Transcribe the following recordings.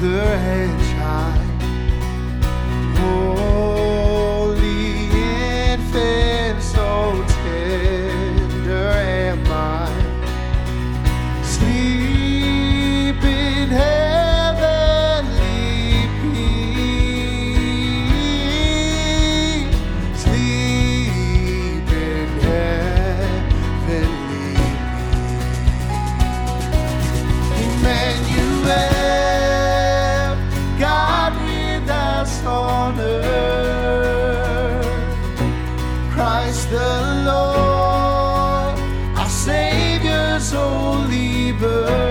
her head high. deeper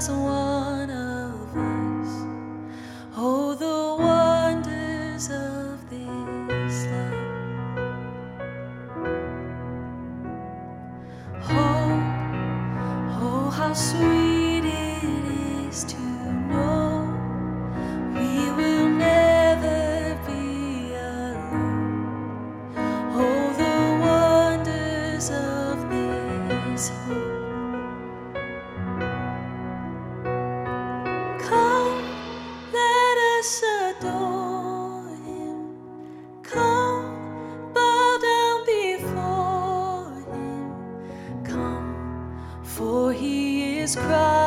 as one Christ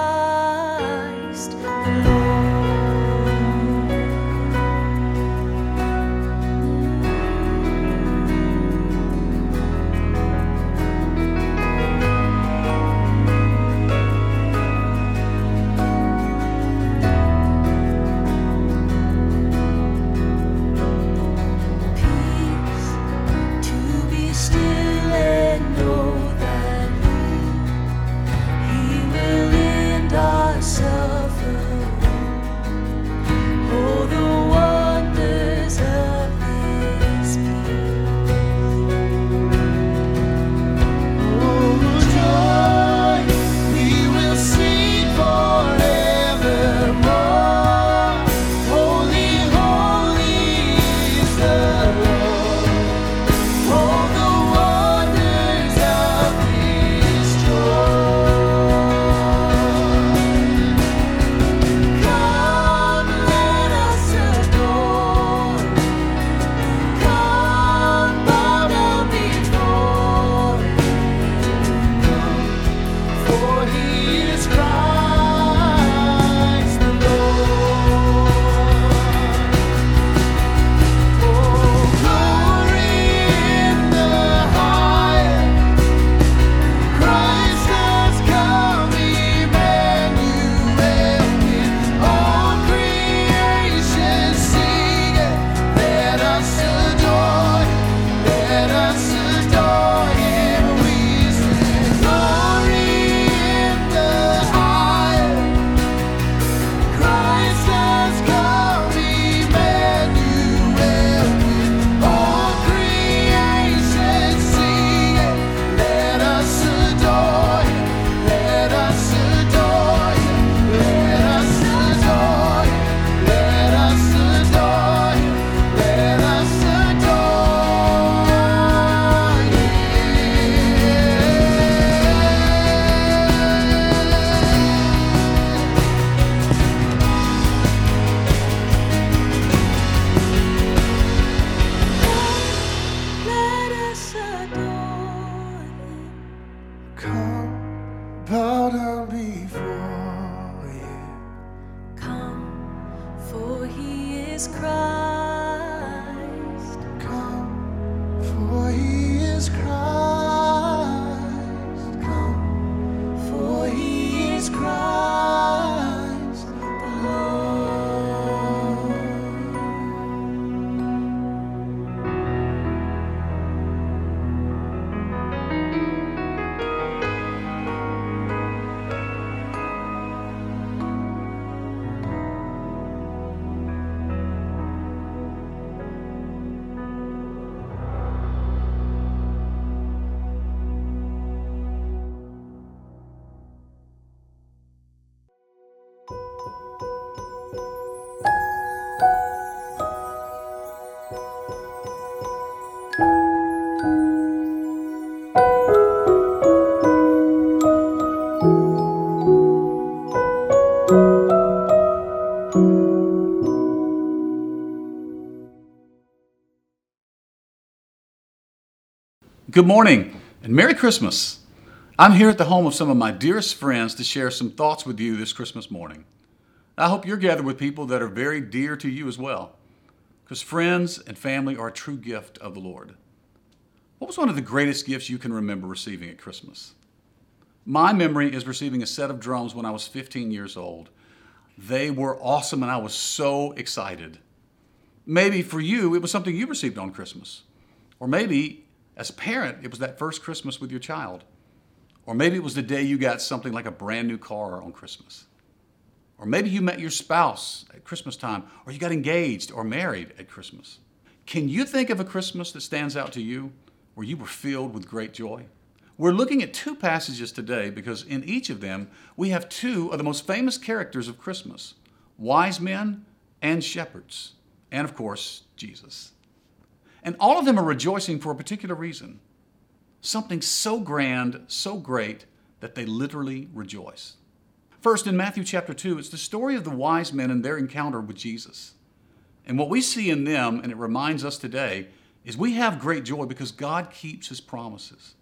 Good morning and Merry Christmas. I'm here at the home of some of my dearest friends to share some thoughts with you this Christmas morning. I hope you're gathered with people that are very dear to you as well, because friends and family are a true gift of the Lord. What was one of the greatest gifts you can remember receiving at Christmas? My memory is receiving a set of drums when I was 15 years old. They were awesome and I was so excited. Maybe for you, it was something you received on Christmas. Or maybe as a parent, it was that first Christmas with your child. Or maybe it was the day you got something like a brand new car on Christmas. Or maybe you met your spouse at Christmas time, or you got engaged or married at Christmas. Can you think of a Christmas that stands out to you where you were filled with great joy? We're looking at two passages today because in each of them we have two of the most famous characters of Christmas wise men and shepherds, and of course, Jesus. And all of them are rejoicing for a particular reason something so grand, so great, that they literally rejoice. First, in Matthew chapter 2, it's the story of the wise men and their encounter with Jesus. And what we see in them, and it reminds us today, is we have great joy because God keeps his promises.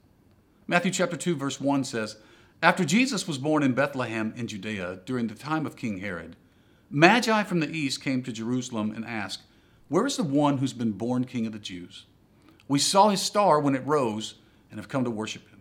Matthew chapter 2, verse 1 says, After Jesus was born in Bethlehem in Judea during the time of King Herod, Magi from the east came to Jerusalem and asked, Where is the one who's been born king of the Jews? We saw his star when it rose and have come to worship him.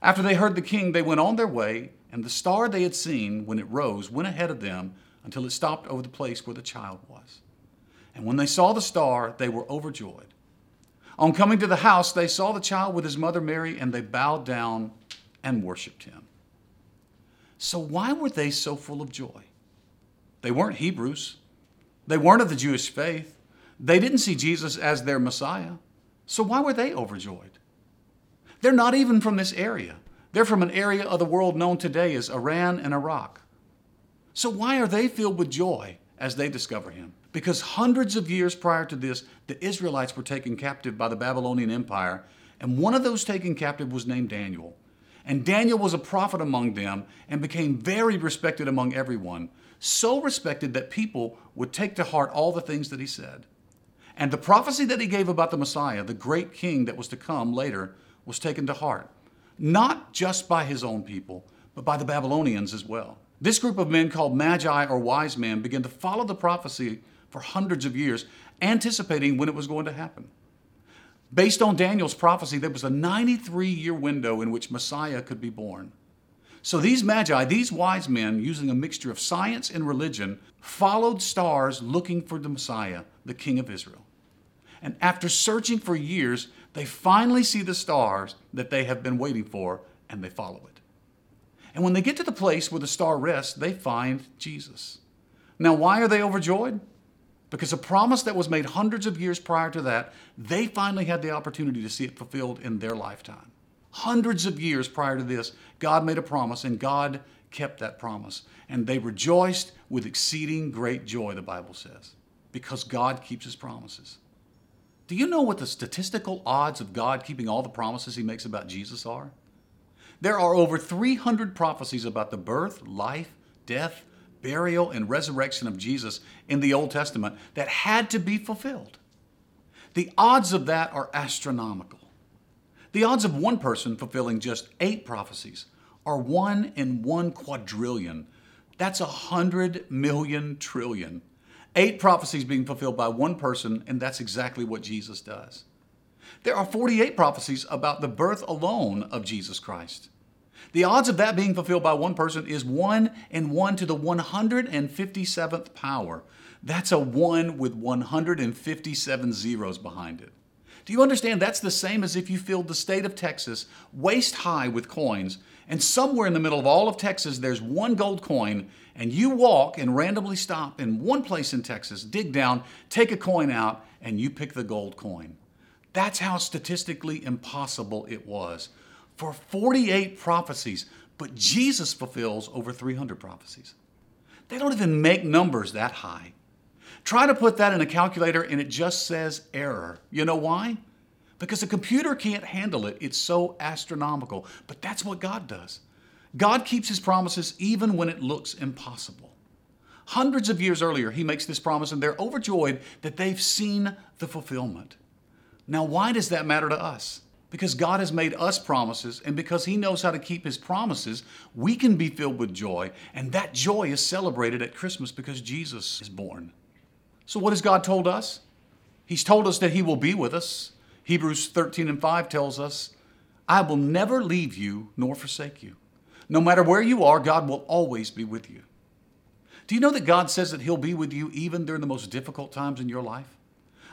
After they heard the king, they went on their way, and the star they had seen when it rose went ahead of them until it stopped over the place where the child was. And when they saw the star, they were overjoyed. On coming to the house, they saw the child with his mother Mary, and they bowed down and worshiped him. So, why were they so full of joy? They weren't Hebrews, they weren't of the Jewish faith, they didn't see Jesus as their Messiah. So, why were they overjoyed? They're not even from this area. They're from an area of the world known today as Iran and Iraq. So, why are they filled with joy as they discover him? Because hundreds of years prior to this, the Israelites were taken captive by the Babylonian Empire, and one of those taken captive was named Daniel. And Daniel was a prophet among them and became very respected among everyone, so respected that people would take to heart all the things that he said. And the prophecy that he gave about the Messiah, the great king that was to come later, was taken to heart, not just by his own people, but by the Babylonians as well. This group of men, called Magi or wise men, began to follow the prophecy for hundreds of years, anticipating when it was going to happen. Based on Daniel's prophecy, there was a 93 year window in which Messiah could be born. So these magi, these wise men, using a mixture of science and religion, followed stars looking for the Messiah, the King of Israel. And after searching for years, they finally see the stars that they have been waiting for and they follow it. And when they get to the place where the star rests, they find Jesus. Now, why are they overjoyed? Because a promise that was made hundreds of years prior to that, they finally had the opportunity to see it fulfilled in their lifetime. Hundreds of years prior to this, God made a promise and God kept that promise. And they rejoiced with exceeding great joy, the Bible says, because God keeps his promises. Do you know what the statistical odds of God keeping all the promises he makes about Jesus are? There are over 300 prophecies about the birth, life, death, burial, and resurrection of Jesus in the Old Testament that had to be fulfilled. The odds of that are astronomical. The odds of one person fulfilling just eight prophecies are one in one quadrillion. That's a hundred million trillion. Eight prophecies being fulfilled by one person, and that's exactly what Jesus does. There are 48 prophecies about the birth alone of Jesus Christ. The odds of that being fulfilled by one person is 1 in 1 to the 157th power. That's a 1 with 157 zeros behind it. Do you understand? That's the same as if you filled the state of Texas waist high with coins, and somewhere in the middle of all of Texas there's one gold coin, and you walk and randomly stop in one place in Texas, dig down, take a coin out, and you pick the gold coin. That's how statistically impossible it was for 48 prophecies, but Jesus fulfills over 300 prophecies. They don't even make numbers that high. Try to put that in a calculator and it just says error. You know why? Because a computer can't handle it. It's so astronomical. But that's what God does. God keeps his promises even when it looks impossible. Hundreds of years earlier, he makes this promise and they're overjoyed that they've seen the fulfillment. Now, why does that matter to us? Because God has made us promises, and because He knows how to keep His promises, we can be filled with joy, and that joy is celebrated at Christmas because Jesus is born. So, what has God told us? He's told us that He will be with us. Hebrews 13 and 5 tells us, I will never leave you nor forsake you. No matter where you are, God will always be with you. Do you know that God says that He'll be with you even during the most difficult times in your life?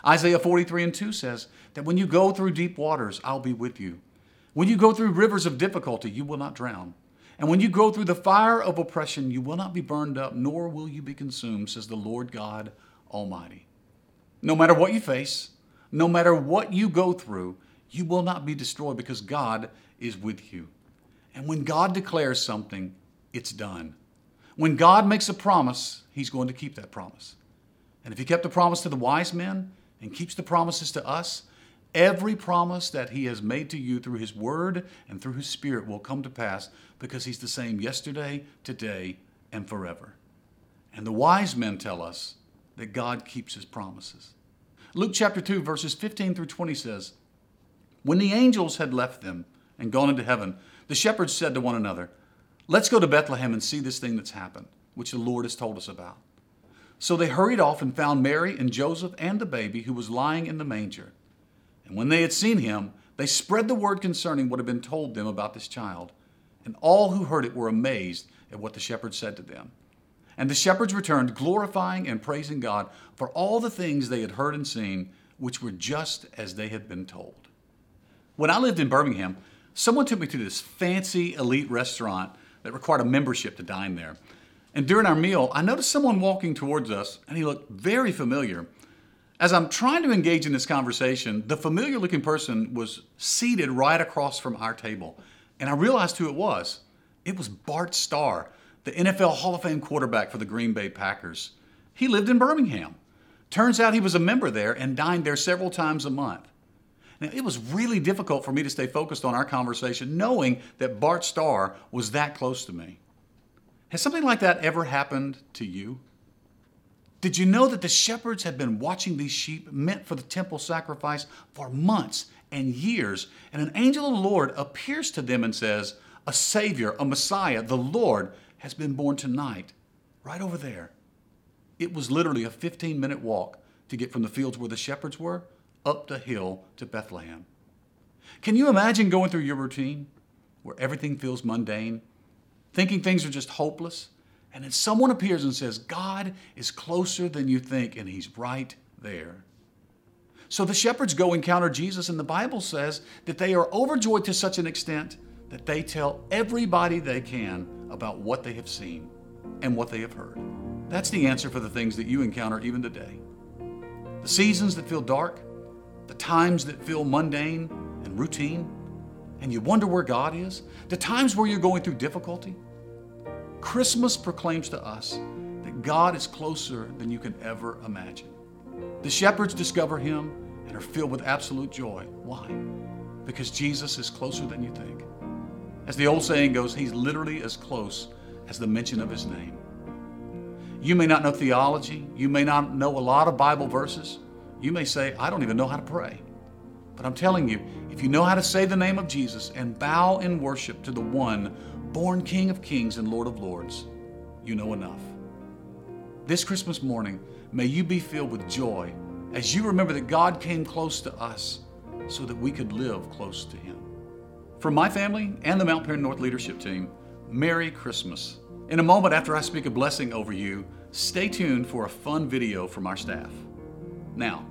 Isaiah 43 and 2 says that when you go through deep waters, I'll be with you. When you go through rivers of difficulty, you will not drown. And when you go through the fire of oppression, you will not be burned up, nor will you be consumed, says the Lord God Almighty. No matter what you face, no matter what you go through, you will not be destroyed because God is with you. And when God declares something, it's done. When God makes a promise, He's going to keep that promise. And if He kept the promise to the wise men, and keeps the promises to us, every promise that He has made to you through His Word and through His Spirit will come to pass because He's the same yesterday, today, and forever. And the wise men tell us that God keeps His promises. Luke chapter 2, verses 15 through 20 says, When the angels had left them and gone into heaven, the shepherds said to one another, Let's go to Bethlehem and see this thing that's happened, which the Lord has told us about. So they hurried off and found Mary and Joseph and the baby who was lying in the manger. And when they had seen him, they spread the word concerning what had been told them about this child. And all who heard it were amazed at what the shepherds said to them. And the shepherds returned, glorifying and praising God for all the things they had heard and seen, which were just as they had been told. When I lived in Birmingham, someone took me to this fancy elite restaurant that required a membership to dine there. And during our meal, I noticed someone walking towards us, and he looked very familiar. As I'm trying to engage in this conversation, the familiar looking person was seated right across from our table. And I realized who it was. It was Bart Starr, the NFL Hall of Fame quarterback for the Green Bay Packers. He lived in Birmingham. Turns out he was a member there and dined there several times a month. Now, it was really difficult for me to stay focused on our conversation knowing that Bart Starr was that close to me. Has something like that ever happened to you? Did you know that the shepherds had been watching these sheep meant for the temple sacrifice for months and years? And an angel of the Lord appears to them and says, A Savior, a Messiah, the Lord, has been born tonight, right over there. It was literally a 15 minute walk to get from the fields where the shepherds were up the hill to Bethlehem. Can you imagine going through your routine where everything feels mundane? thinking things are just hopeless. And then someone appears and says, God is closer than you think, and He's right there. So the shepherds go encounter Jesus, and the Bible says that they are overjoyed to such an extent that they tell everybody they can about what they have seen and what they have heard. That's the answer for the things that you encounter even today. The seasons that feel dark, the times that feel mundane and routine, and you wonder where God is, the times where you're going through difficulty, Christmas proclaims to us that God is closer than you can ever imagine. The shepherds discover him and are filled with absolute joy. Why? Because Jesus is closer than you think. As the old saying goes, he's literally as close as the mention of his name. You may not know theology, you may not know a lot of Bible verses. You may say, I don't even know how to pray. But I'm telling you, if you know how to say the name of Jesus and bow in worship to the one born King of Kings and Lord of Lords, you know enough. This Christmas morning, may you be filled with joy as you remember that God came close to us so that we could live close to Him. For my family and the Mount Paran North leadership team, Merry Christmas. In a moment after I speak a blessing over you, stay tuned for a fun video from our staff. Now,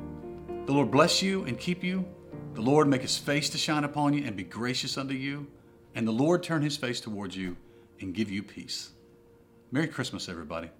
the Lord bless you and keep you. The Lord make his face to shine upon you and be gracious unto you. And the Lord turn his face towards you and give you peace. Merry Christmas, everybody.